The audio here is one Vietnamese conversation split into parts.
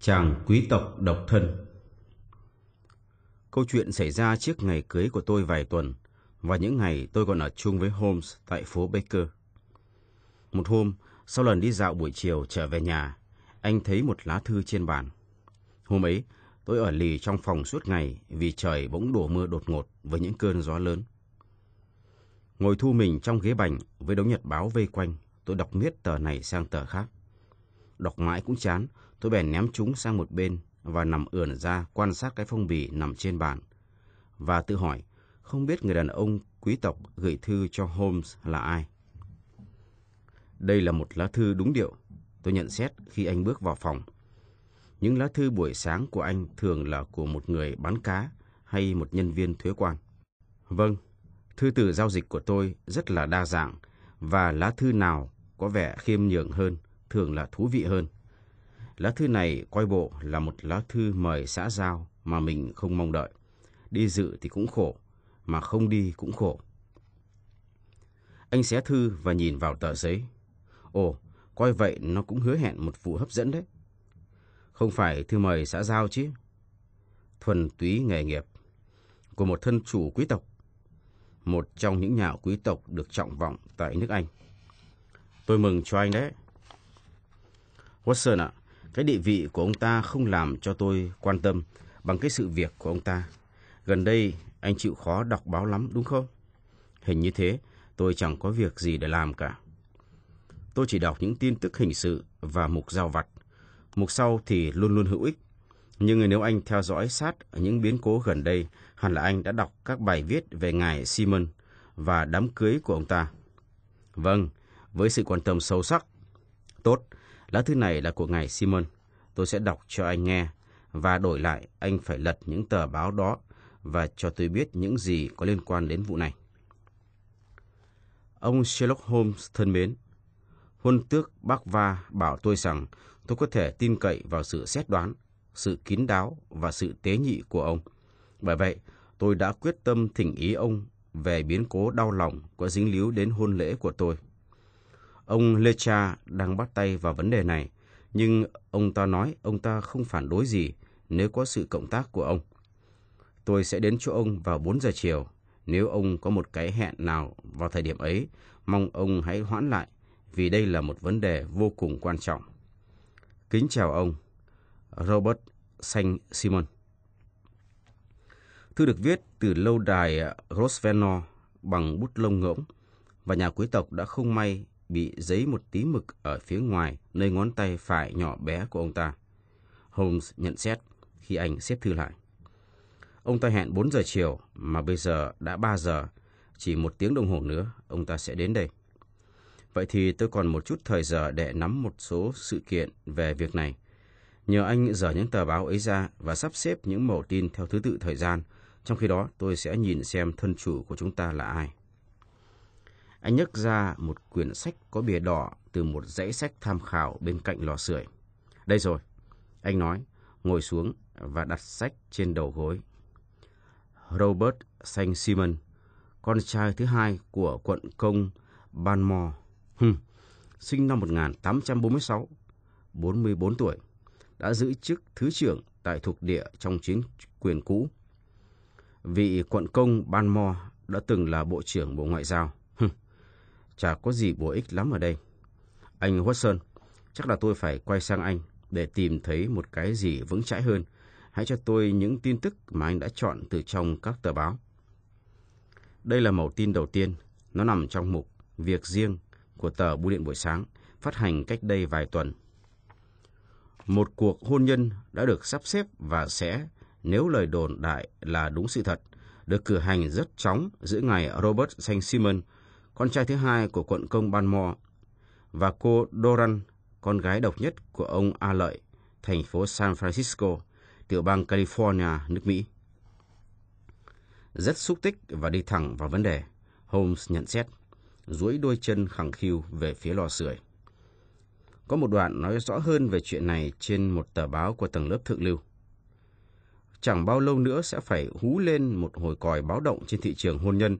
Chàng quý tộc độc thân Câu chuyện xảy ra trước ngày cưới của tôi vài tuần và những ngày tôi còn ở chung với Holmes tại phố Baker. Một hôm, sau lần đi dạo buổi chiều trở về nhà, anh thấy một lá thư trên bàn. Hôm ấy, tôi ở lì trong phòng suốt ngày vì trời bỗng đổ mưa đột ngột với những cơn gió lớn. Ngồi thu mình trong ghế bành với đống nhật báo vây quanh, tôi đọc miết tờ này sang tờ khác. Đọc mãi cũng chán, tôi bèn ném chúng sang một bên và nằm ườn ra quan sát cái phong bì nằm trên bàn. Và tự hỏi, không biết người đàn ông quý tộc gửi thư cho Holmes là ai. Đây là một lá thư đúng điệu, tôi nhận xét khi anh bước vào phòng. Những lá thư buổi sáng của anh thường là của một người bán cá hay một nhân viên thuế quan. Vâng, thư từ giao dịch của tôi rất là đa dạng và lá thư nào có vẻ khiêm nhường hơn, thường là thú vị hơn. Lá thư này coi bộ là một lá thư mời xã giao mà mình không mong đợi. Đi dự thì cũng khổ, mà không đi cũng khổ. Anh xé thư và nhìn vào tờ giấy. Ồ, coi vậy nó cũng hứa hẹn một vụ hấp dẫn đấy. Không phải thư mời xã giao chứ. Thuần túy nghề nghiệp của một thân chủ quý tộc. Một trong những nhà quý tộc được trọng vọng tại nước Anh. Tôi mừng cho anh đấy. Watson ạ, cái địa vị của ông ta không làm cho tôi quan tâm bằng cái sự việc của ông ta. Gần đây, anh chịu khó đọc báo lắm đúng không? Hình như thế, tôi chẳng có việc gì để làm cả. Tôi chỉ đọc những tin tức hình sự và mục giao vặt. Mục sau thì luôn luôn hữu ích. Nhưng nếu anh theo dõi sát những biến cố gần đây, hẳn là anh đã đọc các bài viết về ngài Simon và đám cưới của ông ta. Vâng, với sự quan tâm sâu sắc. Tốt, lá thư này là của ngài Simon. Tôi sẽ đọc cho anh nghe và đổi lại anh phải lật những tờ báo đó và cho tôi biết những gì có liên quan đến vụ này. Ông Sherlock Holmes thân mến, huân tước Bác Va bảo tôi rằng tôi có thể tin cậy vào sự xét đoán, sự kín đáo và sự tế nhị của ông. Bởi vậy, tôi đã quyết tâm thỉnh ý ông về biến cố đau lòng có dính líu đến hôn lễ của tôi. Ông Lecha đang bắt tay vào vấn đề này, nhưng ông ta nói ông ta không phản đối gì nếu có sự cộng tác của ông. Tôi sẽ đến chỗ ông vào 4 giờ chiều. Nếu ông có một cái hẹn nào vào thời điểm ấy, mong ông hãy hoãn lại, vì đây là một vấn đề vô cùng quan trọng. Kính chào ông, Robert Saint Simon. Thư được viết từ lâu đài Grosvenor bằng bút lông ngỗng, và nhà quý tộc đã không may bị giấy một tí mực ở phía ngoài nơi ngón tay phải nhỏ bé của ông ta. Holmes nhận xét khi anh xếp thư lại. Ông ta hẹn 4 giờ chiều, mà bây giờ đã 3 giờ, chỉ một tiếng đồng hồ nữa, ông ta sẽ đến đây. Vậy thì tôi còn một chút thời giờ để nắm một số sự kiện về việc này. Nhờ anh dở những tờ báo ấy ra và sắp xếp những mẫu tin theo thứ tự thời gian, trong khi đó tôi sẽ nhìn xem thân chủ của chúng ta là ai. Anh nhấc ra một quyển sách có bìa đỏ từ một dãy sách tham khảo bên cạnh lò sưởi. Đây rồi, anh nói, ngồi xuống và đặt sách trên đầu gối. Robert Saint Simon, con trai thứ hai của quận công Banmore, Hừm, sinh năm 1846, 44 tuổi, đã giữ chức thứ trưởng tại thuộc địa trong chính quyền cũ. Vị quận công Banmore đã từng là bộ trưởng Bộ Ngoại giao. Chả có gì bổ ích lắm ở đây. Anh Watson, chắc là tôi phải quay sang anh để tìm thấy một cái gì vững chãi hơn – Hãy cho tôi những tin tức mà anh đã chọn từ trong các tờ báo. Đây là mẫu tin đầu tiên. Nó nằm trong mục Việc riêng của tờ Bưu điện buổi sáng, phát hành cách đây vài tuần. Một cuộc hôn nhân đã được sắp xếp và sẽ, nếu lời đồn đại là đúng sự thật, được cử hành rất chóng giữa ngày Robert Saint Simon, con trai thứ hai của quận công Balmore, và cô Doran, con gái độc nhất của ông A Lợi, thành phố San Francisco, tiểu bang California, nước Mỹ. Rất xúc tích và đi thẳng vào vấn đề, Holmes nhận xét, duỗi đôi chân khẳng khiu về phía lò sưởi. Có một đoạn nói rõ hơn về chuyện này trên một tờ báo của tầng lớp thượng lưu. Chẳng bao lâu nữa sẽ phải hú lên một hồi còi báo động trên thị trường hôn nhân,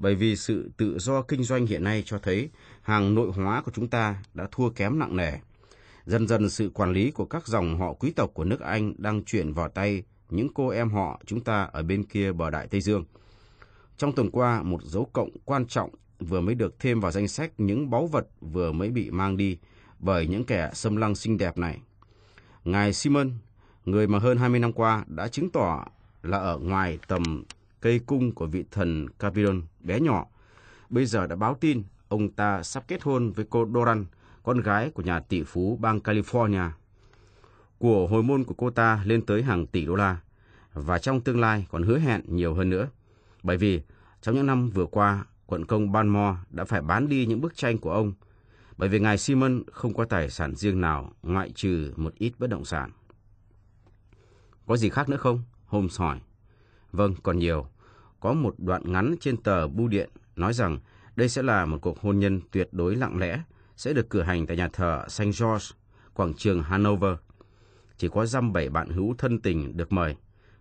bởi vì sự tự do kinh doanh hiện nay cho thấy hàng nội hóa của chúng ta đã thua kém nặng nề Dần dần sự quản lý của các dòng họ quý tộc của nước Anh đang chuyển vào tay những cô em họ chúng ta ở bên kia bờ Đại Tây Dương. Trong tuần qua, một dấu cộng quan trọng vừa mới được thêm vào danh sách những báu vật vừa mới bị mang đi bởi những kẻ xâm lăng xinh đẹp này. Ngài Simon, người mà hơn 20 năm qua đã chứng tỏ là ở ngoài tầm cây cung của vị thần Capidon bé nhỏ, bây giờ đã báo tin ông ta sắp kết hôn với cô Doran, con gái của nhà tỷ phú bang California. Của hồi môn của cô ta lên tới hàng tỷ đô la, và trong tương lai còn hứa hẹn nhiều hơn nữa. Bởi vì trong những năm vừa qua, quận công Balmore đã phải bán đi những bức tranh của ông, bởi vì ngài Simon không có tài sản riêng nào ngoại trừ một ít bất động sản. Có gì khác nữa không? Holmes hỏi. Vâng, còn nhiều. Có một đoạn ngắn trên tờ bưu điện nói rằng đây sẽ là một cuộc hôn nhân tuyệt đối lặng lẽ, sẽ được cử hành tại nhà thờ St. George, quảng trường Hanover. Chỉ có dăm bảy bạn hữu thân tình được mời,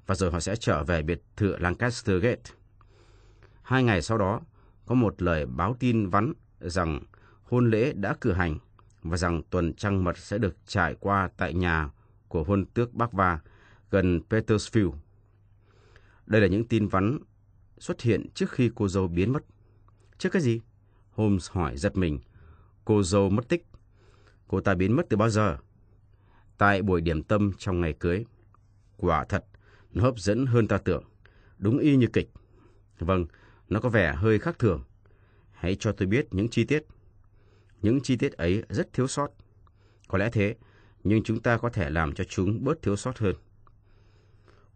và rồi họ sẽ trở về biệt thự Lancaster Gate. Hai ngày sau đó, có một lời báo tin vắn rằng hôn lễ đã cử hành và rằng tuần trăng mật sẽ được trải qua tại nhà của hôn tước Bắc Va gần Petersfield. Đây là những tin vắn xuất hiện trước khi cô dâu biến mất. Trước cái gì? Holmes hỏi giật mình. Cô dâu mất tích. Cô ta biến mất từ bao giờ? Tại buổi điểm tâm trong ngày cưới. Quả thật, nó hấp dẫn hơn ta tưởng. Đúng y như kịch. Vâng, nó có vẻ hơi khác thường. Hãy cho tôi biết những chi tiết. Những chi tiết ấy rất thiếu sót. Có lẽ thế, nhưng chúng ta có thể làm cho chúng bớt thiếu sót hơn.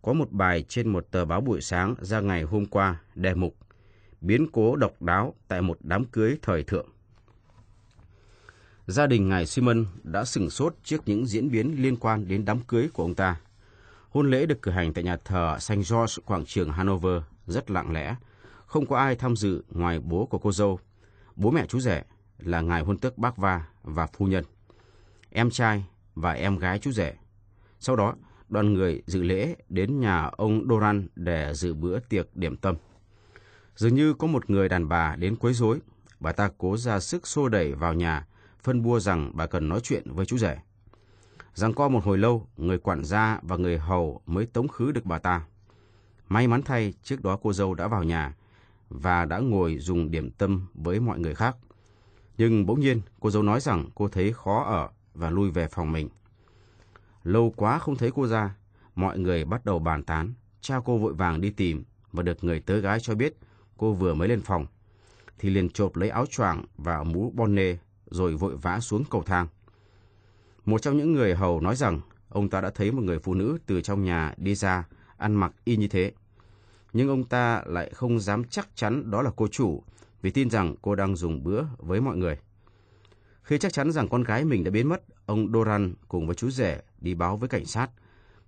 Có một bài trên một tờ báo buổi sáng ra ngày hôm qua, đề mục Biến cố độc đáo tại một đám cưới thời thượng. Gia đình ngài Simon đã sửng sốt trước những diễn biến liên quan đến đám cưới của ông ta. Hôn lễ được cử hành tại nhà thờ St. George, quảng trường Hanover, rất lặng lẽ. Không có ai tham dự ngoài bố của cô dâu, bố mẹ chú rể là ngài hôn tước bác va và phu nhân, em trai và em gái chú rể. Sau đó, đoàn người dự lễ đến nhà ông Doran để dự bữa tiệc điểm tâm. Dường như có một người đàn bà đến quấy rối, bà ta cố ra sức xô đẩy vào nhà, phân bua rằng bà cần nói chuyện với chú rể. Rằng co một hồi lâu, người quản gia và người hầu mới tống khứ được bà ta. May mắn thay, trước đó cô dâu đã vào nhà và đã ngồi dùng điểm tâm với mọi người khác. Nhưng bỗng nhiên, cô dâu nói rằng cô thấy khó ở và lui về phòng mình. Lâu quá không thấy cô ra, mọi người bắt đầu bàn tán. Cha cô vội vàng đi tìm và được người tớ gái cho biết cô vừa mới lên phòng. Thì liền chộp lấy áo choàng và mũ bonnet rồi vội vã xuống cầu thang. Một trong những người hầu nói rằng ông ta đã thấy một người phụ nữ từ trong nhà đi ra ăn mặc y như thế. Nhưng ông ta lại không dám chắc chắn đó là cô chủ vì tin rằng cô đang dùng bữa với mọi người. Khi chắc chắn rằng con gái mình đã biến mất, ông Doran cùng với chú rể đi báo với cảnh sát.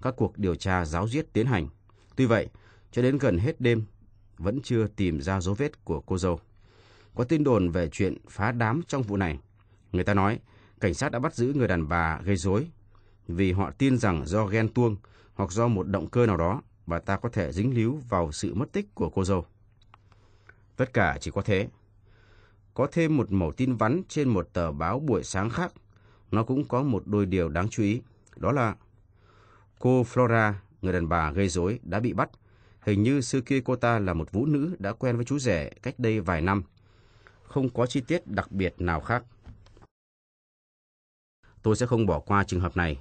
Các cuộc điều tra giáo diết tiến hành. Tuy vậy, cho đến gần hết đêm, vẫn chưa tìm ra dấu vết của cô dâu. Có tin đồn về chuyện phá đám trong vụ này. Người ta nói, cảnh sát đã bắt giữ người đàn bà gây rối vì họ tin rằng do ghen tuông hoặc do một động cơ nào đó, bà ta có thể dính líu vào sự mất tích của cô dâu. Tất cả chỉ có thế. Có thêm một mẩu tin vắn trên một tờ báo buổi sáng khác. Nó cũng có một đôi điều đáng chú ý. Đó là cô Flora, người đàn bà gây rối, đã bị bắt. Hình như xưa kia cô ta là một vũ nữ đã quen với chú rể cách đây vài năm. Không có chi tiết đặc biệt nào khác. Tôi sẽ không bỏ qua trường hợp này.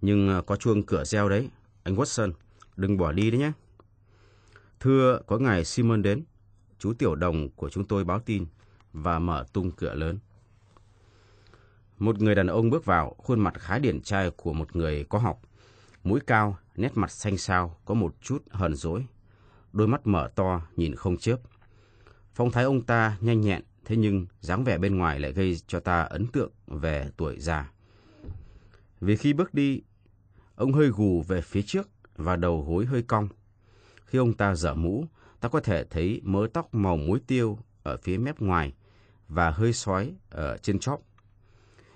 Nhưng ờ, có chuông cửa reo đấy. Anh Watson, đừng bỏ đi đấy nhé. Thưa, có ngài Simon đến. Chú tiểu đồng của chúng tôi báo tin và mở tung cửa lớn. Một người đàn ông bước vào, khuôn mặt khá điển trai của một người có học. Mũi cao, nét mặt xanh xao, có một chút hờn dỗi. Đôi mắt mở to, nhìn không chớp. Phong thái ông ta nhanh nhẹn, thế nhưng dáng vẻ bên ngoài lại gây cho ta ấn tượng về tuổi già. Vì khi bước đi, ông hơi gù về phía trước và đầu hối hơi cong. Khi ông ta dở mũ, ta có thể thấy mớ tóc màu muối tiêu ở phía mép ngoài và hơi sói ở trên chóp.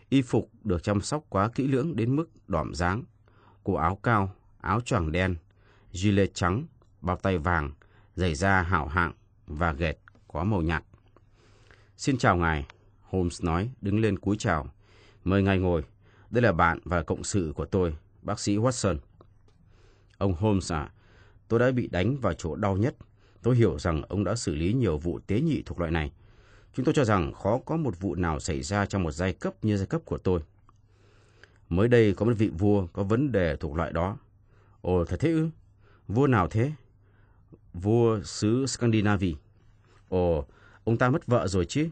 Y phục được chăm sóc quá kỹ lưỡng đến mức đỏm dáng. Cổ áo cao, áo choàng đen, gilet trắng, bao tay vàng, giày da hảo hạng và gệt có màu nhạt. Xin chào ngài, Holmes nói, đứng lên cúi chào. Mời ngài ngồi. đây là bạn và cộng sự của tôi, bác sĩ Watson. Ông Holmes à, tôi đã bị đánh vào chỗ đau nhất. Tôi hiểu rằng ông đã xử lý nhiều vụ tế nhị thuộc loại này. Chúng tôi cho rằng khó có một vụ nào xảy ra trong một giai cấp như giai cấp của tôi. Mới đây có một vị vua có vấn đề thuộc loại đó. Ồ, thật thế ư? Vua nào thế? Vua xứ Scandinavia. Ồ, ông ta mất vợ rồi chứ?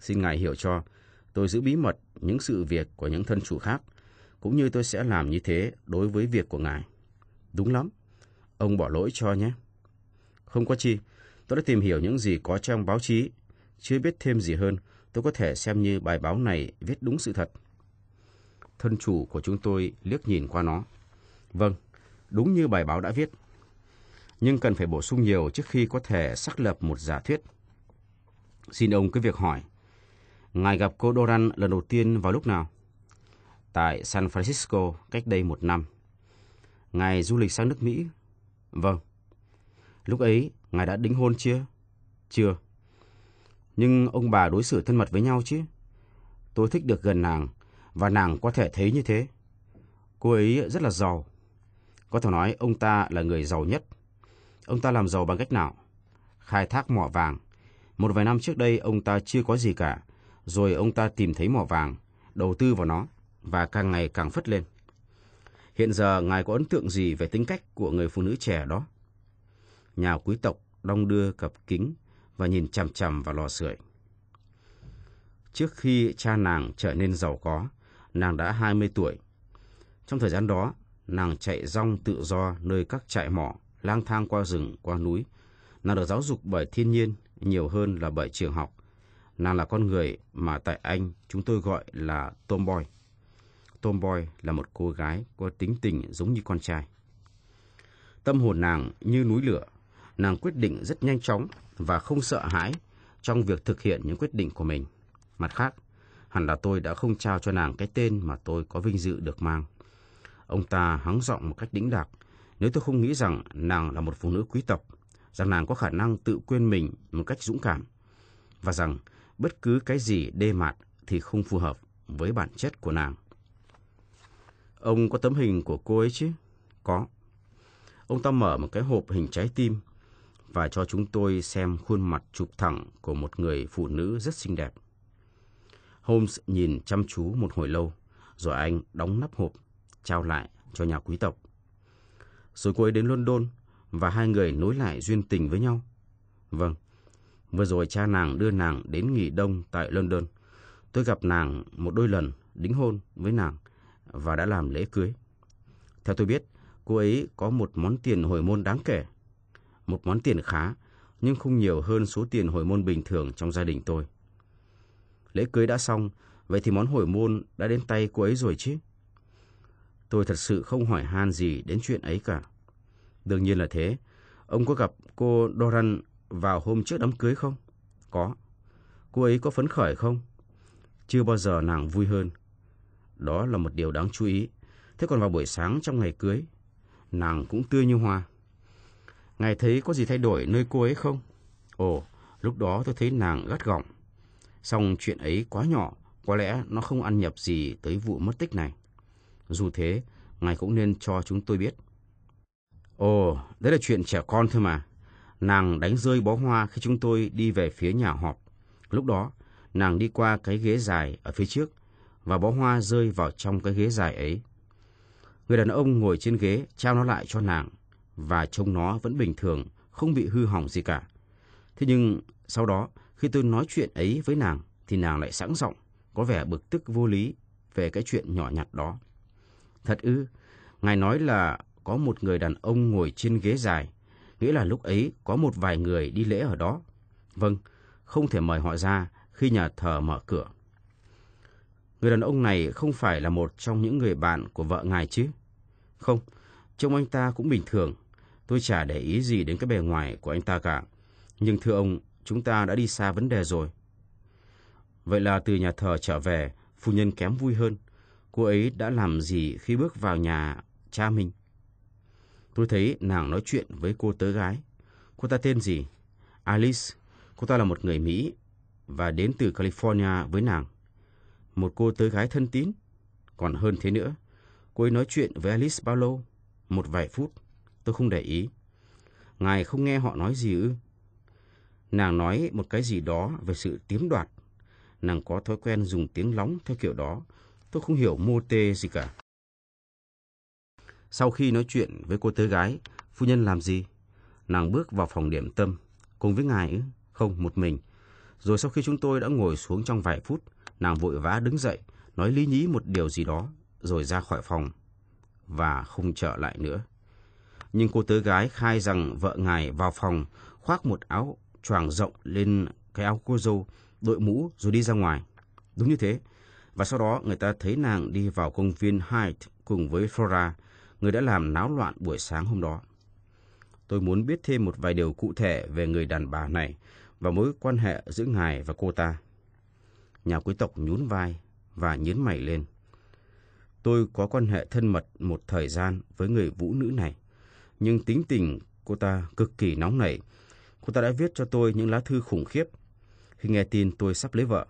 Xin ngài hiểu cho, tôi giữ bí mật những sự việc của những thân chủ khác, cũng như tôi sẽ làm như thế đối với việc của ngài. Đúng lắm. Ông bỏ lỗi cho nhé. Không có chi, tôi đã tìm hiểu những gì có trong báo chí. Chưa biết thêm gì hơn, tôi có thể xem như bài báo này viết đúng sự thật. Thân chủ của chúng tôi liếc nhìn qua nó. Vâng, đúng như bài báo đã viết. Nhưng cần phải bổ sung nhiều trước khi có thể xác lập một giả thuyết. Xin ông cứ việc hỏi. Ngài gặp cô Doran lần đầu tiên vào lúc nào? Tại San Francisco cách đây một năm. Ngài du lịch sang nước Mỹ? Vâng. Lúc ấy, ngài đã đính hôn chưa? Chưa. Nhưng ông bà đối xử thân mật với nhau chứ? Tôi thích được gần nàng, và nàng có thể thấy như thế. Cô ấy rất là giàu. Có thể nói ông ta là người giàu nhất. Ông ta làm giàu bằng cách nào? Khai thác mỏ vàng. Một vài năm trước đây ông ta chưa có gì cả. Rồi ông ta tìm thấy mỏ vàng, đầu tư vào nó, và càng ngày càng phất lên. Hiện giờ ngài có ấn tượng gì về tính cách của người phụ nữ trẻ đó? Nhà quý tộc đong đưa cặp kính và nhìn chằm chằm vào lò sưởi. Trước khi cha nàng trở nên giàu có, nàng đã 20 tuổi. Trong thời gian đó, nàng chạy rong tự do nơi các trại mỏ, lang thang qua rừng, qua núi. Nàng được giáo dục bởi thiên nhiên nhiều hơn là bởi trường học. Nàng là con người mà tại Anh chúng tôi gọi là tomboy. Tomboy là một cô gái có tính tình giống như con trai. Tâm hồn nàng như núi lửa, nàng quyết định rất nhanh chóng và không sợ hãi trong việc thực hiện những quyết định của mình. Mặt khác, hẳn là tôi đã không trao cho nàng cái tên mà tôi có vinh dự được mang. Ông ta hắng giọng một cách đĩnh đạc, nếu tôi không nghĩ rằng nàng là một phụ nữ quý tộc, rằng nàng có khả năng tự quên mình một cách dũng cảm, và rằng bất cứ cái gì đê mạt thì không phù hợp với bản chất của nàng. Ông có tấm hình của cô ấy chứ? Có. Ông ta mở một cái hộp hình trái tim và cho chúng tôi xem khuôn mặt chụp thẳng của một người phụ nữ rất xinh đẹp. Holmes nhìn chăm chú một hồi lâu, rồi anh đóng nắp hộp, trao lại cho nhà quý tộc. Rồi cô ấy đến London và hai người nối lại duyên tình với nhau. Vâng, vừa rồi cha nàng đưa nàng đến nghỉ đông tại London. Tôi gặp nàng một đôi lần đính hôn với nàng và đã làm lễ cưới. Theo tôi biết, cô ấy có một món tiền hồi môn đáng kể. Một món tiền khá, nhưng không nhiều hơn số tiền hồi môn bình thường trong gia đình tôi. Lễ cưới đã xong, vậy thì món hồi môn đã đến tay cô ấy rồi chứ? Tôi thật sự không hỏi han gì đến chuyện ấy cả. Đương nhiên là thế. Ông có gặp cô Doran vào hôm trước đám cưới không? Có. Cô ấy có phấn khởi không? Chưa bao giờ nàng vui hơn. Đó là một điều đáng chú ý. Thế còn vào buổi sáng trong ngày cưới, nàng cũng tươi như hoa. Ngài thấy có gì thay đổi nơi cô ấy không? Ồ, lúc đó tôi thấy nàng gắt gỏng. Xong chuyện ấy quá nhỏ, có lẽ nó không ăn nhập gì tới vụ mất tích này. Dù thế, ngài cũng nên cho chúng tôi biết. Ồ, đấy là chuyện trẻ con thôi mà. Nàng đánh rơi bó hoa khi chúng tôi đi về phía nhà họp. Lúc đó, nàng đi qua cái ghế dài ở phía trước và bó hoa rơi vào trong cái ghế dài ấy. Người đàn ông ngồi trên ghế trao nó lại cho nàng và trông nó vẫn bình thường, không bị hư hỏng gì cả. Thế nhưng sau đó, khi tôi nói chuyện ấy với nàng, thì nàng lại sẵn giọng, có vẻ bực tức vô lý về cái chuyện nhỏ nhặt đó. Thật ư, ngài nói là có một người đàn ông ngồi trên ghế dài, nghĩa là lúc ấy có một vài người đi lễ ở đó. Vâng, không thể mời họ ra khi nhà thờ mở cửa. Người đàn ông này không phải là một trong những người bạn của vợ ngài chứ? Không, trông anh ta cũng bình thường. Tôi chả để ý gì đến cái bề ngoài của anh ta cả. Nhưng thưa ông, chúng ta đã đi xa vấn đề rồi. Vậy là từ nhà thờ trở về, phu nhân kém vui hơn. Cô ấy đã làm gì khi bước vào nhà cha mình? Tôi thấy nàng nói chuyện với cô tớ gái. Cô ta tên gì? Alice. Cô ta là một người Mỹ và đến từ California với nàng. Một cô tớ gái thân tín? Còn hơn thế nữa, cô ấy nói chuyện với Alice bao lâu? Một vài phút. Tôi không để ý. Ngài không nghe họ nói gì ư? Nàng nói một cái gì đó về sự tiếm đoạt. Nàng có thói quen dùng tiếng lóng theo kiểu đó. Tôi không hiểu mô tê gì cả. Sau khi nói chuyện với cô tớ gái, phu nhân làm gì? Nàng bước vào phòng điểm tâm. Cùng với ngài ư? Không, một mình. Rồi sau khi chúng tôi đã ngồi xuống trong vài phút, nàng vội vã đứng dậy, nói lý nhí một điều gì đó, rồi ra khỏi phòng. Và không trở lại nữa. Nhưng cô tớ gái khai rằng vợ ngài vào phòng, khoác một áo choàng rộng lên cái áo cô dâu, đội mũ rồi đi ra ngoài. Đúng như thế. Và sau đó người ta thấy nàng đi vào công viên Hyde cùng với Flora, người đã làm náo loạn buổi sáng hôm đó. Tôi muốn biết thêm một vài điều cụ thể về người đàn bà này và mối quan hệ giữa ngài và cô ta. Nhà quý tộc nhún vai và nhấn mày lên. Tôi có quan hệ thân mật một thời gian với người vũ nữ này, nhưng tính tình cô ta cực kỳ nóng nảy. Cô ta đã viết cho tôi những lá thư khủng khiếp khi nghe tin tôi sắp lấy vợ.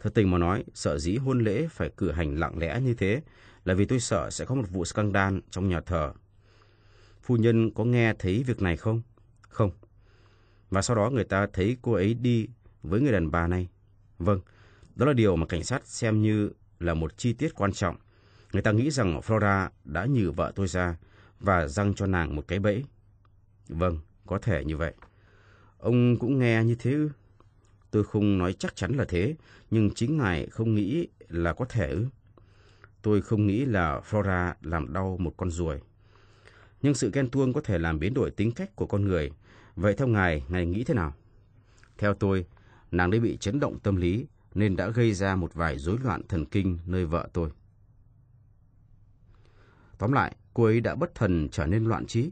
Thật tình mà nói, sợ dĩ hôn lễ phải cử hành lặng lẽ như thế là vì tôi sợ sẽ có một vụ scandal trong nhà thờ. Phu nhân có nghe thấy việc này không? Không. Và sau đó người ta thấy cô ấy đi với người đàn bà này. Vâng, đó là điều mà cảnh sát xem như là một chi tiết quan trọng. Người ta nghĩ rằng Flora đã nhử vợ tôi ra và răng cho nàng một cái bẫy. Vâng, có thể như vậy. Ông cũng nghe như thế ư? Tôi không nói chắc chắn là thế, nhưng chính ngài không nghĩ là có thể ư? Tôi không nghĩ là Flora làm đau một con ruồi. Nhưng sự ghen tuông có thể làm biến đổi tính cách của con người. Vậy theo ngài, ngài nghĩ thế nào? Theo tôi, nàng đã bị chấn động tâm lý nên đã gây ra một vài rối loạn thần kinh nơi vợ tôi. Tóm lại, cô ấy đã bất thần trở nên loạn trí.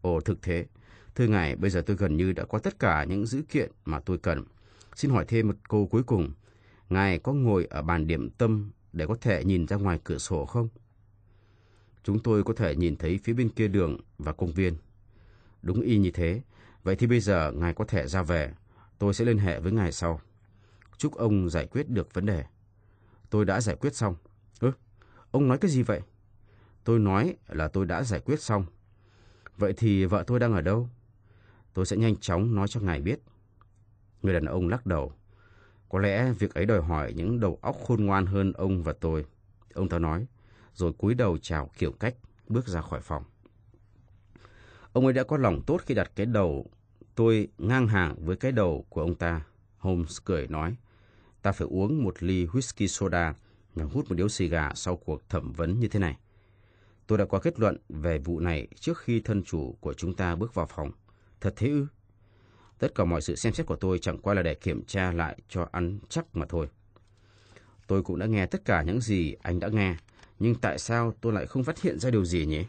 Ồ, thực thế. Thưa ngài, bây giờ tôi gần như đã có tất cả những dữ kiện mà tôi cần. Xin hỏi thêm một câu cuối cùng. Ngài có ngồi ở bàn điểm tâm để có thể nhìn ra ngoài cửa sổ không? Chúng tôi có thể nhìn thấy phía bên kia đường và công viên. Đúng y như thế. Vậy thì bây giờ ngài có thể ra về. Tôi sẽ liên hệ với ngài sau. Chúc ông giải quyết được vấn đề. Tôi đã giải quyết xong. Ơ, ông nói cái gì vậy? Tôi nói là tôi đã giải quyết xong. Vậy thì vợ tôi đang ở đâu? Tôi sẽ nhanh chóng nói cho ngài biết. Người đàn ông lắc đầu. Có lẽ việc ấy đòi hỏi những đầu óc khôn ngoan hơn ông và tôi. Ông ta nói, rồi cúi đầu chào kiểu cách, bước ra khỏi phòng. Ông ấy đã có lòng tốt khi đặt cái đầu tôi ngang hàng với cái đầu của ông ta. Holmes cười nói, ta phải uống một ly whisky soda và hút một điếu xì gà sau cuộc thẩm vấn như thế này. Tôi đã có kết luận về vụ này trước khi thân chủ của chúng ta bước vào phòng. Thật thế ư? Tất cả mọi sự xem xét của tôi chẳng qua là để kiểm tra lại cho ăn chắc mà thôi. Tôi cũng đã nghe tất cả những gì anh đã nghe, nhưng tại sao tôi lại không phát hiện ra điều gì nhỉ?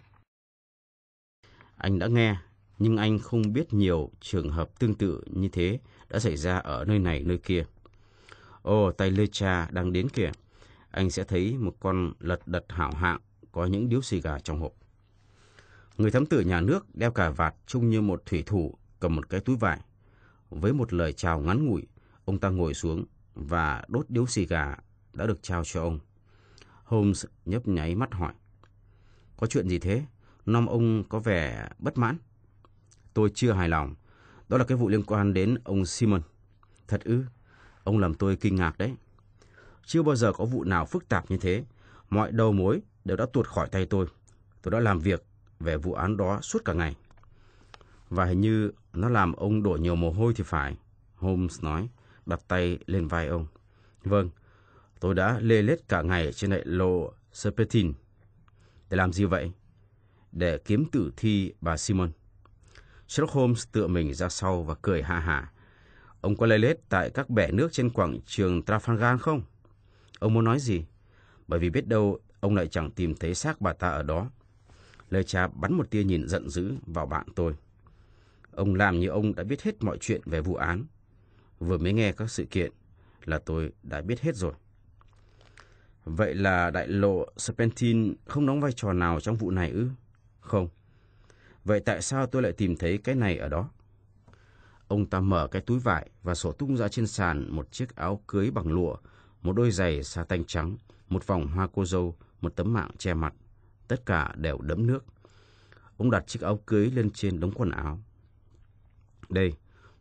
Anh đã nghe, nhưng anh không biết nhiều trường hợp tương tự như thế đã xảy ra ở nơi này nơi kia. Ồ, tay Lê Cha đang đến kìa. Anh sẽ thấy một con lật đật hảo hạng có những điếu xì gà trong hộp. Người thám tử nhà nước đeo cà vạt trông như một thủy thủ cầm một cái túi vải. Với một lời chào ngắn ngủi, ông ta ngồi xuống và đốt điếu xì gà đã được trao cho ông. Holmes nhấp nháy mắt hỏi. Có chuyện gì thế? Nom ông có vẻ bất mãn. Tôi chưa hài lòng. Đó là cái vụ liên quan đến ông Simon. Thật ư? Ông làm tôi kinh ngạc đấy. Chưa bao giờ có vụ nào phức tạp như thế. Mọi đầu mối đều đã tuột khỏi tay tôi. Tôi đã làm việc về vụ án đó suốt cả ngày. Và hình như nó làm ông đổ nhiều mồ hôi thì phải. Holmes nói, đặt tay lên vai ông. Vâng, tôi đã lê lết cả ngày trên đại lộ Serpentine. Để làm gì vậy? Để kiếm tử thi bà Simon. Sherlock Holmes tựa mình ra sau và cười ha hả. Ông có lê lết tại các bể nước trên quảng trường Trafalgar không? Ông muốn nói gì? Bởi vì biết đâu ông lại chẳng tìm thấy xác bà ta ở đó. Lời cha bắn một tia nhìn giận dữ vào bạn tôi. Ông làm như ông đã biết hết mọi chuyện về vụ án. Vừa mới nghe các sự kiện là tôi đã biết hết rồi. Vậy là đại lộ Serpentine không đóng vai trò nào trong vụ này ư? Không. Vậy tại sao tôi lại tìm thấy cái này ở đó? Ông ta mở cái túi vải và sổ tung ra trên sàn một chiếc áo cưới bằng lụa, một đôi giày sa tanh trắng, một vòng hoa cô dâu một tấm mạng che mặt, tất cả đều đẫm nước. Ông đặt chiếc áo cưới lên trên đống quần áo. Đây,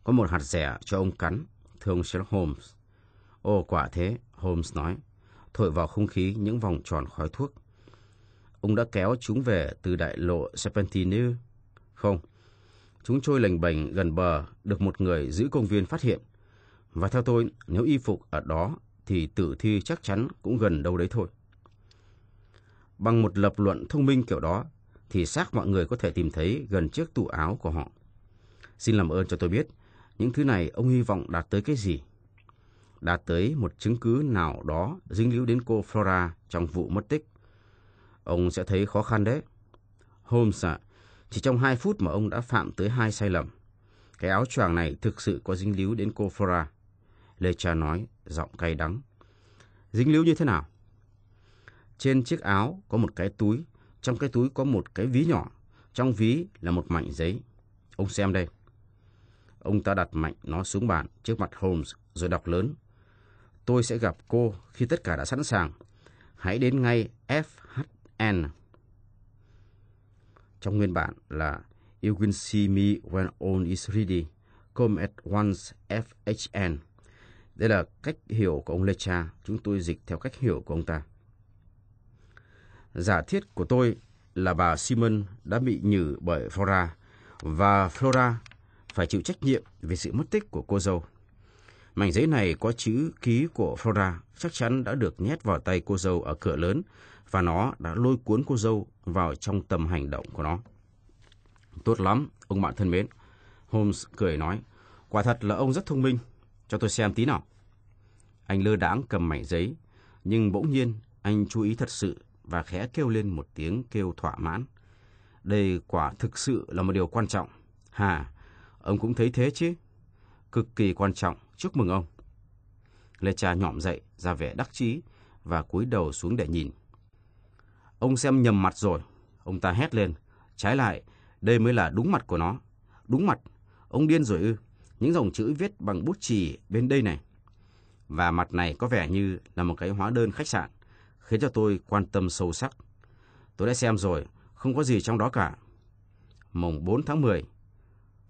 có một hạt rẻ cho ông cắn, thưa ông Sherlock Holmes. Ồ, quả thế, Holmes nói, thổi vào không khí những vòng tròn khói thuốc. Ông đã kéo chúng về từ đại lộ Serpentine Không, chúng trôi lành bềnh gần bờ, được một người giữ công viên phát hiện. Và theo tôi, nếu y phục ở đó, thì tử thi chắc chắn cũng gần đâu đấy thôi. Bằng một lập luận thông minh kiểu đó, thì xác mọi người có thể tìm thấy gần chiếc tủ áo của họ. Xin làm ơn cho tôi biết, những thứ này ông hy vọng đạt tới cái gì? Đạt tới một chứng cứ nào đó dính líu đến cô Flora trong vụ mất tích. Ông sẽ thấy khó khăn đấy. Holmes ạ, chỉ trong hai phút mà ông đã phạm tới hai sai lầm. Cái áo choàng này thực sự có dính líu đến cô Flora. Lê Cha nói, giọng cay đắng. Dính líu như thế nào? Trên chiếc áo có một cái túi, trong cái túi có một cái ví nhỏ, trong ví là một mảnh giấy. Ông xem đây. Ông ta đặt mạnh nó xuống bàn trước mặt Holmes rồi đọc lớn. Tôi sẽ gặp cô khi tất cả đã sẵn sàng. Hãy đến ngay FHN. Trong nguyên bản là You will see me when all is ready. Come at once FHN. Đây là cách hiểu của ông Lecha. Chúng tôi dịch theo cách hiểu của ông ta. Giả thiết của tôi là bà Simon đã bị nhử bởi Flora và Flora phải chịu trách nhiệm về sự mất tích của cô dâu. Mảnh giấy này có chữ ký của Flora chắc chắn đã được nhét vào tay cô dâu ở cửa lớn và nó đã lôi cuốn cô dâu vào trong tầm hành động của nó. Tốt lắm, ông bạn thân mến. Holmes cười nói, quả thật là ông rất thông minh. Cho tôi xem tí nào. Anh lơ đãng cầm mảnh giấy, nhưng bỗng nhiên anh chú ý thật sự và khẽ kêu lên một tiếng kêu thỏa mãn. Đây quả thực sự là một điều quan trọng. Hà, ông cũng thấy thế chứ? Cực kỳ quan trọng, chúc mừng ông. Lê Cha nhọm dậy, ra vẻ đắc chí và cúi đầu xuống để nhìn. Ông xem nhầm mặt rồi. Ông ta hét lên. Trái lại, đây mới là đúng mặt của nó. Đúng mặt. Ông điên rồi ư. Những dòng chữ viết bằng bút chì bên đây này. Và mặt này có vẻ như là một cái hóa đơn khách sạn khiến cho tôi quan tâm sâu sắc. Tôi đã xem rồi, không có gì trong đó cả. Mùng 4 tháng 10,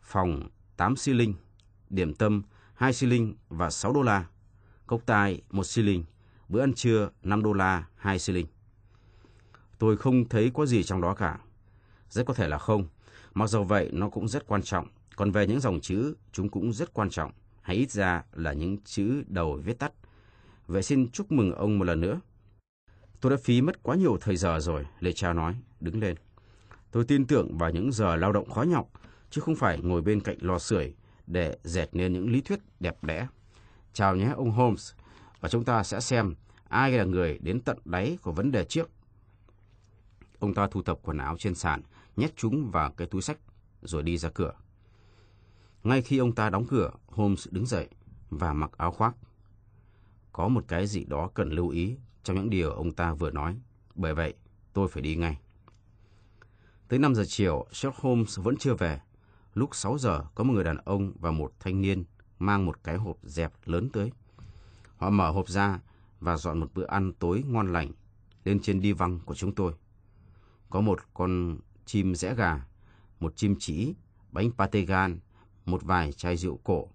phòng 8 xi linh, điểm tâm 2 xi linh và 6 đô la, cốc tai 1 xi linh, bữa ăn trưa 5 đô la 2 xi linh. Tôi không thấy có gì trong đó cả. Rất có thể là không. Mặc dù vậy, nó cũng rất quan trọng. Còn về những dòng chữ, chúng cũng rất quan trọng. Hay ít ra là những chữ đầu viết tắt. Vậy xin chúc mừng ông một lần nữa. Tôi đã phí mất quá nhiều thời giờ rồi, Lê Trao nói, đứng lên. Tôi tin tưởng vào những giờ lao động khó nhọc, chứ không phải ngồi bên cạnh lò sưởi để dệt nên những lý thuyết đẹp đẽ. Chào nhé, ông Holmes. Và chúng ta sẽ xem ai là người đến tận đáy của vấn đề trước. Ông ta thu thập quần áo trên sàn, nhét chúng vào cái túi sách, rồi đi ra cửa. Ngay khi ông ta đóng cửa, Holmes đứng dậy và mặc áo khoác. Có một cái gì đó cần lưu ý trong những điều ông ta vừa nói. Bởi vậy, tôi phải đi ngay. Tới 5 giờ chiều, Sherlock Holmes vẫn chưa về. Lúc 6 giờ, có một người đàn ông và một thanh niên mang một cái hộp dẹp lớn tới. Họ mở hộp ra và dọn một bữa ăn tối ngon lành lên trên đi văng của chúng tôi. Có một con chim rẽ gà, một chim chỉ, bánh pate gan, một vài chai rượu cổ.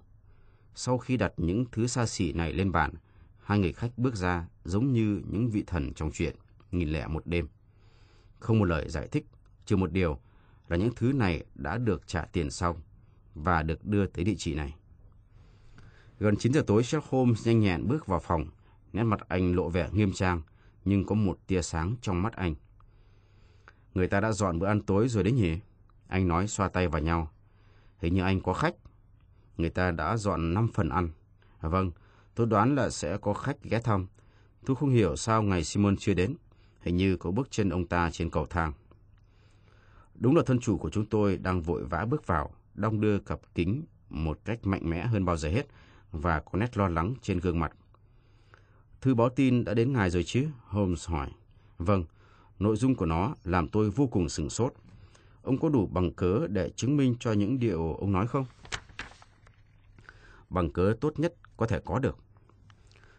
Sau khi đặt những thứ xa xỉ này lên bàn, hai người khách bước ra giống như những vị thần trong chuyện, nghìn lẻ một đêm. Không một lời giải thích, trừ một điều là những thứ này đã được trả tiền xong và được đưa tới địa chỉ này. Gần 9 giờ tối, Sherlock Holmes nhanh nhẹn bước vào phòng. Nét mặt anh lộ vẻ nghiêm trang, nhưng có một tia sáng trong mắt anh. Người ta đã dọn bữa ăn tối rồi đấy nhỉ? Anh nói xoa tay vào nhau. Hình như anh có khách. Người ta đã dọn 5 phần ăn. À, vâng, tôi đoán là sẽ có khách ghé thăm. Tôi không hiểu sao ngày Simon chưa đến. Hình như có bước chân ông ta trên cầu thang. Đúng là thân chủ của chúng tôi đang vội vã bước vào, đong đưa cặp kính một cách mạnh mẽ hơn bao giờ hết và có nét lo lắng trên gương mặt. Thư báo tin đã đến ngài rồi chứ? Holmes hỏi. Vâng, nội dung của nó làm tôi vô cùng sửng sốt. Ông có đủ bằng cớ để chứng minh cho những điều ông nói không? Bằng cớ tốt nhất có thể có được.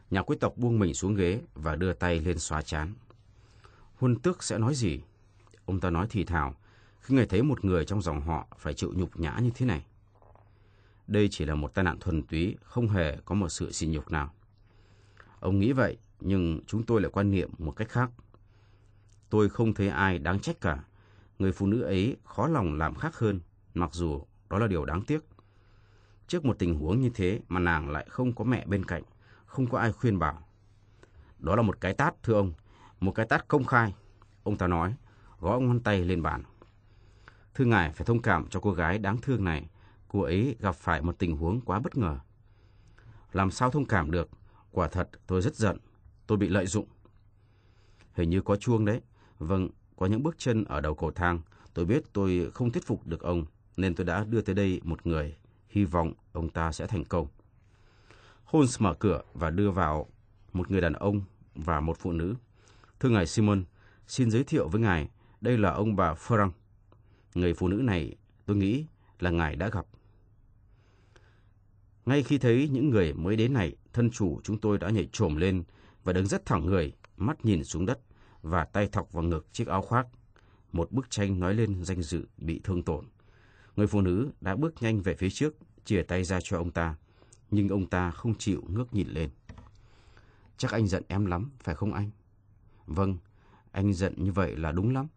Nhà quý tộc buông mình xuống ghế và đưa tay lên xóa chán. Huân tước sẽ nói gì? Ông ta nói thì thào, khi ngài thấy một người trong dòng họ phải chịu nhục nhã như thế này. Đây chỉ là một tai nạn thuần túy, không hề có một sự xỉ nhục nào. Ông nghĩ vậy, nhưng chúng tôi lại quan niệm một cách khác. Tôi không thấy ai đáng trách cả. Người phụ nữ ấy khó lòng làm khác hơn, mặc dù đó là điều đáng tiếc. Trước một tình huống như thế mà nàng lại không có mẹ bên cạnh, không có ai khuyên bảo. Đó là một cái tát, thưa ông, một cái tát công khai. Ông ta nói, gõ ngón tay lên bàn. Thưa ngài phải thông cảm cho cô gái đáng thương này, cô ấy gặp phải một tình huống quá bất ngờ. Làm sao thông cảm được, quả thật tôi rất giận, tôi bị lợi dụng. Hình như có chuông đấy. Vâng, có những bước chân ở đầu cầu thang. Tôi biết tôi không thuyết phục được ông, nên tôi đã đưa tới đây một người. Hy vọng ông ta sẽ thành công. Holmes mở cửa và đưa vào một người đàn ông và một phụ nữ. Thưa ngài Simon, xin giới thiệu với ngài, đây là ông bà Frank. Người phụ nữ này, tôi nghĩ là ngài đã gặp. Ngay khi thấy những người mới đến này, thân chủ chúng tôi đã nhảy trồm lên và đứng rất thẳng người, mắt nhìn xuống đất và tay thọc vào ngực chiếc áo khoác. Một bức tranh nói lên danh dự bị thương tổn. Người phụ nữ đã bước nhanh về phía trước, chìa tay ra cho ông ta, nhưng ông ta không chịu ngước nhìn lên. Chắc anh giận em lắm, phải không anh? Vâng, anh giận như vậy là đúng lắm.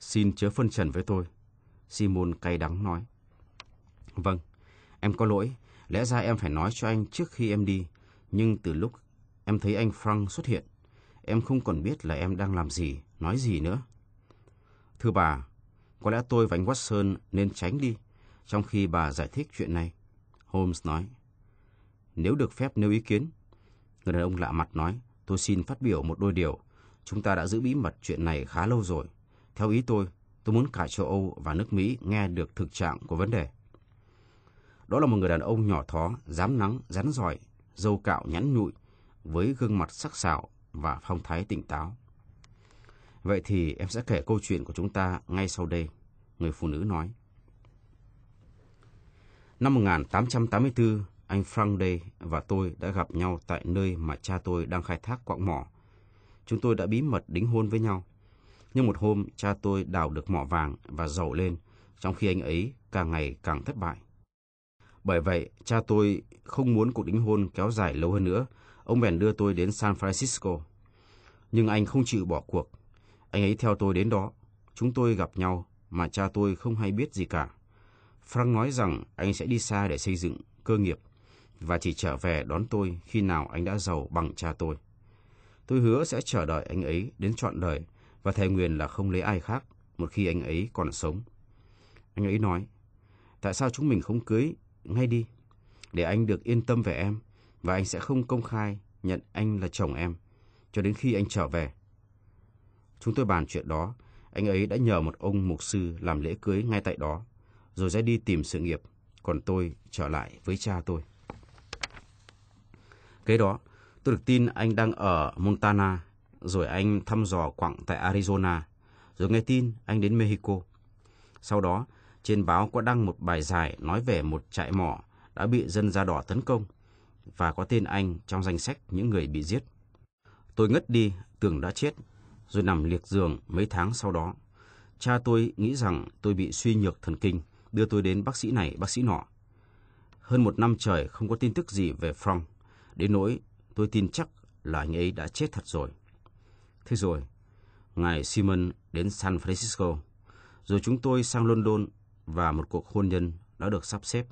Xin chớ phân trần với tôi. Simon cay đắng nói. Vâng, em có lỗi. Lẽ ra em phải nói cho anh trước khi em đi. Nhưng từ lúc em thấy anh Frank xuất hiện, em không còn biết là em đang làm gì, nói gì nữa. Thưa bà, có lẽ tôi và anh Watson nên tránh đi, trong khi bà giải thích chuyện này. Holmes nói. Nếu được phép nêu ý kiến, người đàn ông lạ mặt nói, tôi xin phát biểu một đôi điều. Chúng ta đã giữ bí mật chuyện này khá lâu rồi. Theo ý tôi, tôi muốn cả châu Âu và nước Mỹ nghe được thực trạng của vấn đề. Đó là một người đàn ông nhỏ thó, dám nắng, rắn giỏi, dâu cạo nhắn nhụi, với gương mặt sắc sảo và phong thái tỉnh táo. Vậy thì em sẽ kể câu chuyện của chúng ta ngay sau đây, người phụ nữ nói. Năm 1884, anh Frank Day và tôi đã gặp nhau tại nơi mà cha tôi đang khai thác quạng mỏ. Chúng tôi đã bí mật đính hôn với nhau. Nhưng một hôm, cha tôi đào được mỏ vàng và giàu lên, trong khi anh ấy càng ngày càng thất bại. Bởi vậy, cha tôi không muốn cuộc đính hôn kéo dài lâu hơn nữa. Ông bèn đưa tôi đến San Francisco. Nhưng anh không chịu bỏ cuộc. Anh ấy theo tôi đến đó. Chúng tôi gặp nhau mà cha tôi không hay biết gì cả. Frank nói rằng anh sẽ đi xa để xây dựng cơ nghiệp và chỉ trở về đón tôi khi nào anh đã giàu bằng cha tôi. Tôi hứa sẽ chờ đợi anh ấy đến trọn đời và thề nguyền là không lấy ai khác một khi anh ấy còn sống. Anh ấy nói, tại sao chúng mình không cưới ngay đi, để anh được yên tâm về em và anh sẽ không công khai nhận anh là chồng em cho đến khi anh trở về. Chúng tôi bàn chuyện đó, anh ấy đã nhờ một ông mục sư làm lễ cưới ngay tại đó, rồi ra đi tìm sự nghiệp, còn tôi trở lại với cha tôi. Kế đó, tôi được tin anh đang ở Montana, rồi anh thăm dò quặng tại Arizona, rồi nghe tin anh đến Mexico. Sau đó, trên báo có đăng một bài dài nói về một trại mỏ đã bị dân da đỏ tấn công và có tên anh trong danh sách những người bị giết. Tôi ngất đi, tưởng đã chết, rồi nằm liệt giường mấy tháng sau đó. Cha tôi nghĩ rằng tôi bị suy nhược thần kinh, đưa tôi đến bác sĩ này, bác sĩ nọ. Hơn một năm trời không có tin tức gì về Frank, đến nỗi tôi tin chắc là anh ấy đã chết thật rồi. Thế rồi, ngài Simon đến San Francisco, rồi chúng tôi sang London và một cuộc hôn nhân đã được sắp xếp.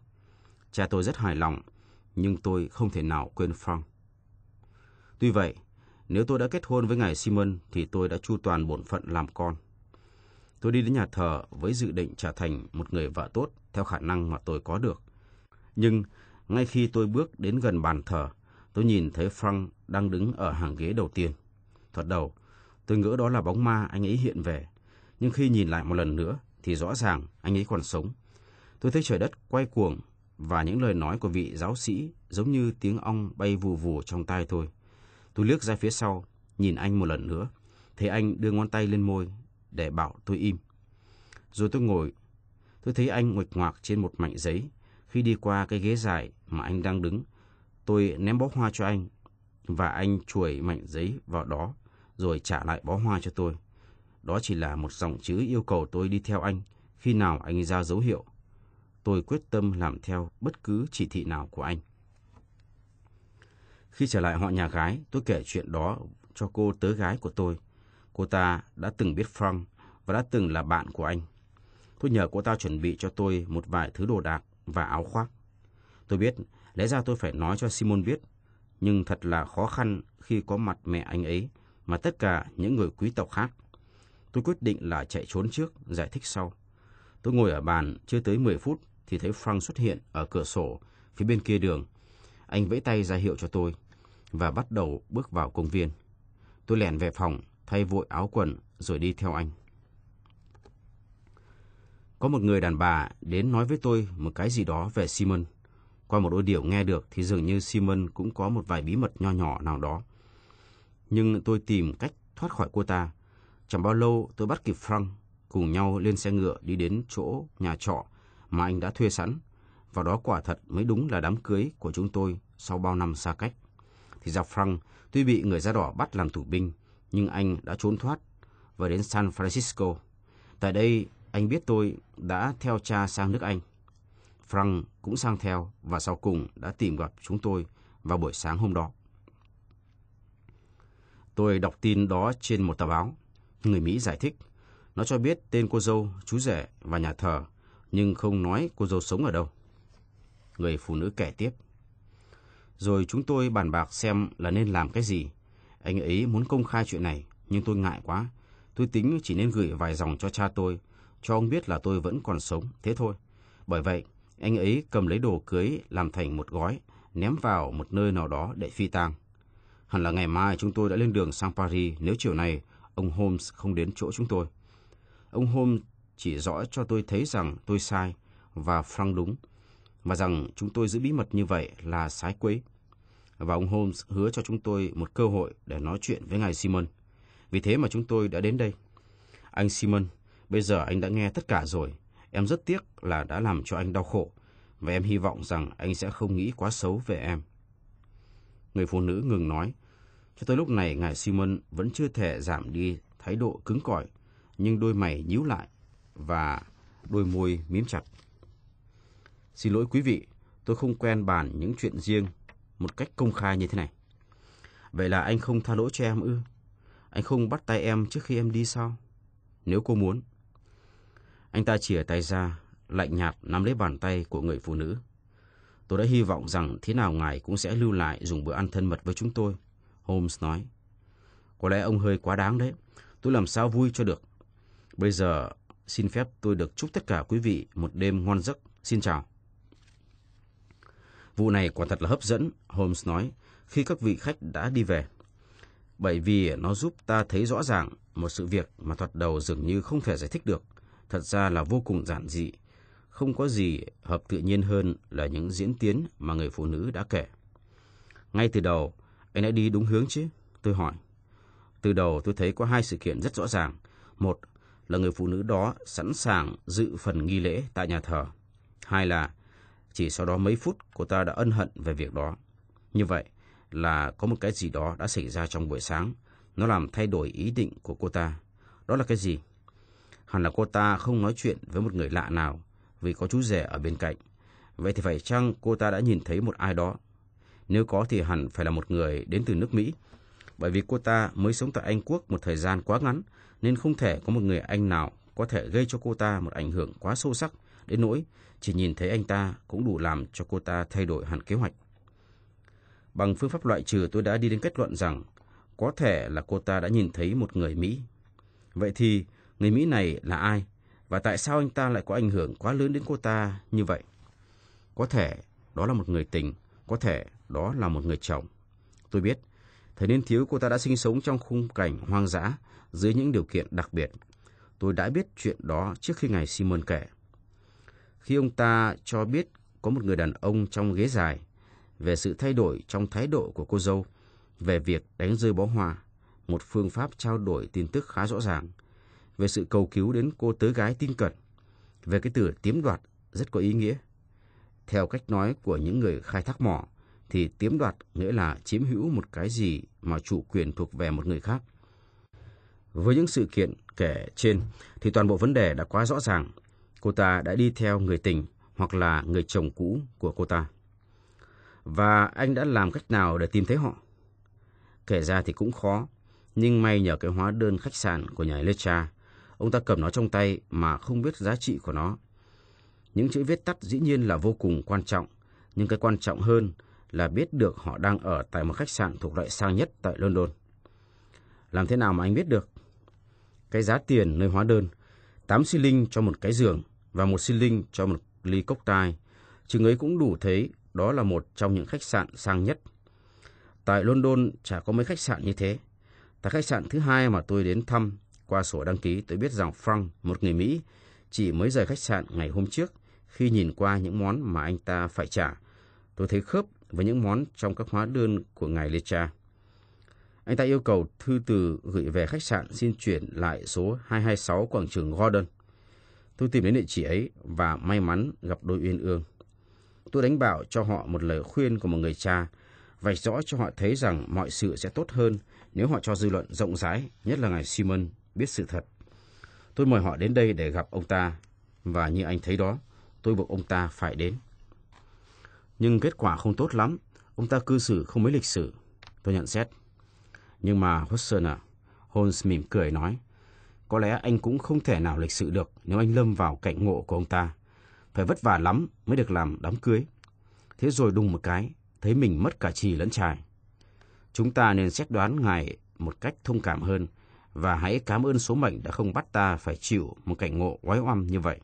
Cha tôi rất hài lòng, nhưng tôi không thể nào quên Frank. Tuy vậy, nếu tôi đã kết hôn với ngài Simon thì tôi đã chu toàn bổn phận làm con. Tôi đi đến nhà thờ với dự định trở thành một người vợ tốt theo khả năng mà tôi có được. Nhưng ngay khi tôi bước đến gần bàn thờ, tôi nhìn thấy Frank đang đứng ở hàng ghế đầu tiên. Thoạt đầu, tôi ngỡ đó là bóng ma anh ấy hiện về. Nhưng khi nhìn lại một lần nữa, thì rõ ràng anh ấy còn sống. Tôi thấy trời đất quay cuồng và những lời nói của vị giáo sĩ giống như tiếng ong bay vù vù trong tai tôi. Tôi lướt ra phía sau, nhìn anh một lần nữa, thấy anh đưa ngón tay lên môi để bảo tôi im. Rồi tôi ngồi, tôi thấy anh nguệch ngoạc trên một mảnh giấy. Khi đi qua cái ghế dài mà anh đang đứng, tôi ném bó hoa cho anh và anh chuổi mảnh giấy vào đó, rồi trả lại bó hoa cho tôi. Đó chỉ là một dòng chữ yêu cầu tôi đi theo anh khi nào anh ra dấu hiệu. Tôi quyết tâm làm theo bất cứ chỉ thị nào của anh. Khi trở lại họ nhà gái, tôi kể chuyện đó cho cô tớ gái của tôi. Cô ta đã từng biết Frank và đã từng là bạn của anh. Tôi nhờ cô ta chuẩn bị cho tôi một vài thứ đồ đạc và áo khoác. Tôi biết, lẽ ra tôi phải nói cho Simon biết, nhưng thật là khó khăn khi có mặt mẹ anh ấy mà tất cả những người quý tộc khác. Tôi quyết định là chạy trốn trước, giải thích sau. Tôi ngồi ở bàn chưa tới 10 phút thì thấy Frank xuất hiện ở cửa sổ phía bên kia đường. Anh vẫy tay ra hiệu cho tôi và bắt đầu bước vào công viên. Tôi lèn về phòng, thay vội áo quần rồi đi theo anh. Có một người đàn bà đến nói với tôi một cái gì đó về Simon. Qua một đôi điều nghe được thì dường như Simon cũng có một vài bí mật nho nhỏ nào đó. Nhưng tôi tìm cách thoát khỏi cô ta. Chẳng bao lâu tôi bắt kịp Frank, cùng nhau lên xe ngựa đi đến chỗ nhà trọ mà anh đã thuê sẵn. Và đó quả thật mới đúng là đám cưới của chúng tôi sau bao năm xa cách. Thì ra Frank tuy bị người da đỏ bắt làm tù binh, nhưng anh đã trốn thoát và đến San Francisco. Tại đây, anh biết tôi đã theo cha sang nước Anh. Frank cũng sang theo và sau cùng đã tìm gặp chúng tôi vào buổi sáng hôm đó. Tôi đọc tin đó trên một tờ báo. Người Mỹ giải thích. Nó cho biết tên cô dâu, chú rể và nhà thờ, nhưng không nói cô dâu sống ở đâu. Người phụ nữ kể tiếp. Rồi chúng tôi bàn bạc xem là nên làm cái gì. Anh ấy muốn công khai chuyện này, nhưng tôi ngại quá. Tôi tính chỉ nên gửi vài dòng cho cha tôi, cho ông biết là tôi vẫn còn sống, thế thôi. Bởi vậy, anh ấy cầm lấy đồ cưới làm thành một gói, ném vào một nơi nào đó để phi tang. Hẳn là ngày mai chúng tôi đã lên đường sang Paris nếu chiều nay ông Holmes không đến chỗ chúng tôi. Ông Holmes chỉ rõ cho tôi thấy rằng tôi sai và Frank đúng, và rằng chúng tôi giữ bí mật như vậy là sái quấy. Và ông Holmes hứa cho chúng tôi một cơ hội để nói chuyện với ngài Simon. Vì thế mà chúng tôi đã đến đây. Anh Simon, bây giờ anh đã nghe tất cả rồi. Em rất tiếc là đã làm cho anh đau khổ, và em hy vọng rằng anh sẽ không nghĩ quá xấu về em. Người phụ nữ ngừng nói. Cho tới lúc này, ngài Simon vẫn chưa thể giảm đi thái độ cứng cỏi, nhưng đôi mày nhíu lại và đôi môi mím chặt. Xin lỗi quý vị, tôi không quen bàn những chuyện riêng một cách công khai như thế này. Vậy là anh không tha lỗi cho em ư? Anh không bắt tay em trước khi em đi sao? Nếu cô muốn. Anh ta chìa tay ra, lạnh nhạt nắm lấy bàn tay của người phụ nữ. Tôi đã hy vọng rằng thế nào ngài cũng sẽ lưu lại dùng bữa ăn thân mật với chúng tôi. Holmes nói. Có lẽ ông hơi quá đáng đấy. Tôi làm sao vui cho được. Bây giờ xin phép tôi được chúc tất cả quý vị một đêm ngon giấc. Xin chào. Vụ này quả thật là hấp dẫn, Holmes nói, khi các vị khách đã đi về. Bởi vì nó giúp ta thấy rõ ràng một sự việc mà thoạt đầu dường như không thể giải thích được. Thật ra là vô cùng giản dị. Không có gì hợp tự nhiên hơn là những diễn tiến mà người phụ nữ đã kể. Ngay từ đầu, anh đã đi đúng hướng chứ? Tôi hỏi. Từ đầu tôi thấy có hai sự kiện rất rõ ràng. Một là người phụ nữ đó sẵn sàng dự phần nghi lễ tại nhà thờ. Hai là chỉ sau đó mấy phút, cô ta đã ân hận về việc đó. Như vậy là có một cái gì đó đã xảy ra trong buổi sáng. Nó làm thay đổi ý định của cô ta. Đó là cái gì? Hẳn là cô ta không nói chuyện với một người lạ nào, vì có chú rể ở bên cạnh. Vậy thì phải chăng cô ta đã nhìn thấy một ai đó? Nếu có thì hẳn phải là một người đến từ nước Mỹ. Bởi vì cô ta mới sống tại Anh Quốc một thời gian quá ngắn, nên không thể có một người Anh nào có thể gây cho cô ta một ảnh hưởng quá sâu sắc đến nỗi chỉ nhìn thấy anh ta cũng đủ làm cho cô ta thay đổi hẳn kế hoạch. Bằng phương pháp loại trừ tôi đã đi đến kết luận rằng có thể là cô ta đã nhìn thấy một người Mỹ. Vậy thì người Mỹ này là ai? Và tại sao anh ta lại có ảnh hưởng quá lớn đến cô ta như vậy? Có thể đó là một người tình, có thể đó là một người chồng. Tôi biết, thời niên thiếu cô ta đã sinh sống trong khung cảnh hoang dã dưới những điều kiện đặc biệt. Tôi đã biết chuyện đó trước khi ngài Simon kể khi ông ta cho biết có một người đàn ông trong ghế dài về sự thay đổi trong thái độ của cô dâu về việc đánh rơi bó hoa, một phương pháp trao đổi tin tức khá rõ ràng, về sự cầu cứu đến cô tớ gái tin cẩn, về cái từ tiếm đoạt rất có ý nghĩa. Theo cách nói của những người khai thác mỏ, thì tiếm đoạt nghĩa là chiếm hữu một cái gì mà chủ quyền thuộc về một người khác. Với những sự kiện kể trên thì toàn bộ vấn đề đã quá rõ ràng. Cô ta đã đi theo người tình hoặc là người chồng cũ của cô ta. Và anh đã làm cách nào để tìm thấy họ? Kể ra thì cũng khó, nhưng may nhờ cái hóa đơn khách sạn của nhà Lecha, ông ta cầm nó trong tay mà không biết giá trị của nó. Những chữ viết tắt dĩ nhiên là vô cùng quan trọng, nhưng cái quan trọng hơn là biết được họ đang ở tại một khách sạn thuộc loại sang nhất tại London. Làm thế nào mà anh biết được? Cái giá tiền nơi hóa đơn, 8 xi linh cho một cái giường và một xi linh cho một ly cốc tai, chừng ấy cũng đủ thấy đó là một trong những khách sạn sang nhất. Tại London chả có mấy khách sạn như thế. Tại khách sạn thứ hai mà tôi đến thăm, qua sổ đăng ký tôi biết rằng Frank, một người Mỹ, chỉ mới rời khách sạn ngày hôm trước khi nhìn qua những món mà anh ta phải trả. Tôi thấy khớp với những món trong các hóa đơn của ngài Lecha. Anh ta yêu cầu thư từ gửi về khách sạn xin chuyển lại số 226 quảng trường Gordon. Tôi tìm đến địa chỉ ấy và may mắn gặp đôi uyên ương. Tôi đánh bảo cho họ một lời khuyên của một người cha, vạch rõ cho họ thấy rằng mọi sự sẽ tốt hơn nếu họ cho dư luận rộng rãi, nhất là ngài Simon, biết sự thật. Tôi mời họ đến đây để gặp ông ta, và như anh thấy đó, tôi buộc ông ta phải đến. Nhưng kết quả không tốt lắm, ông ta cư xử không mấy lịch sự. Tôi nhận xét. Nhưng mà Hudson à, Holmes mỉm cười nói, có lẽ anh cũng không thể nào lịch sự được nếu anh lâm vào cảnh ngộ của ông ta. Phải vất vả lắm mới được làm đám cưới. Thế rồi đùng một cái, thấy mình mất cả trì lẫn trài. Chúng ta nên xét đoán ngài một cách thông cảm hơn và hãy cảm ơn số mệnh đã không bắt ta phải chịu một cảnh ngộ oái oăm như vậy.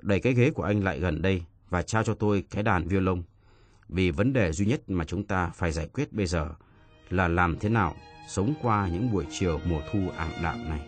Đẩy cái ghế của anh lại gần đây và trao cho tôi cái đàn violon. Vì vấn đề duy nhất mà chúng ta phải giải quyết bây giờ là làm thế nào sống qua những buổi chiều mùa thu ảm đạm này.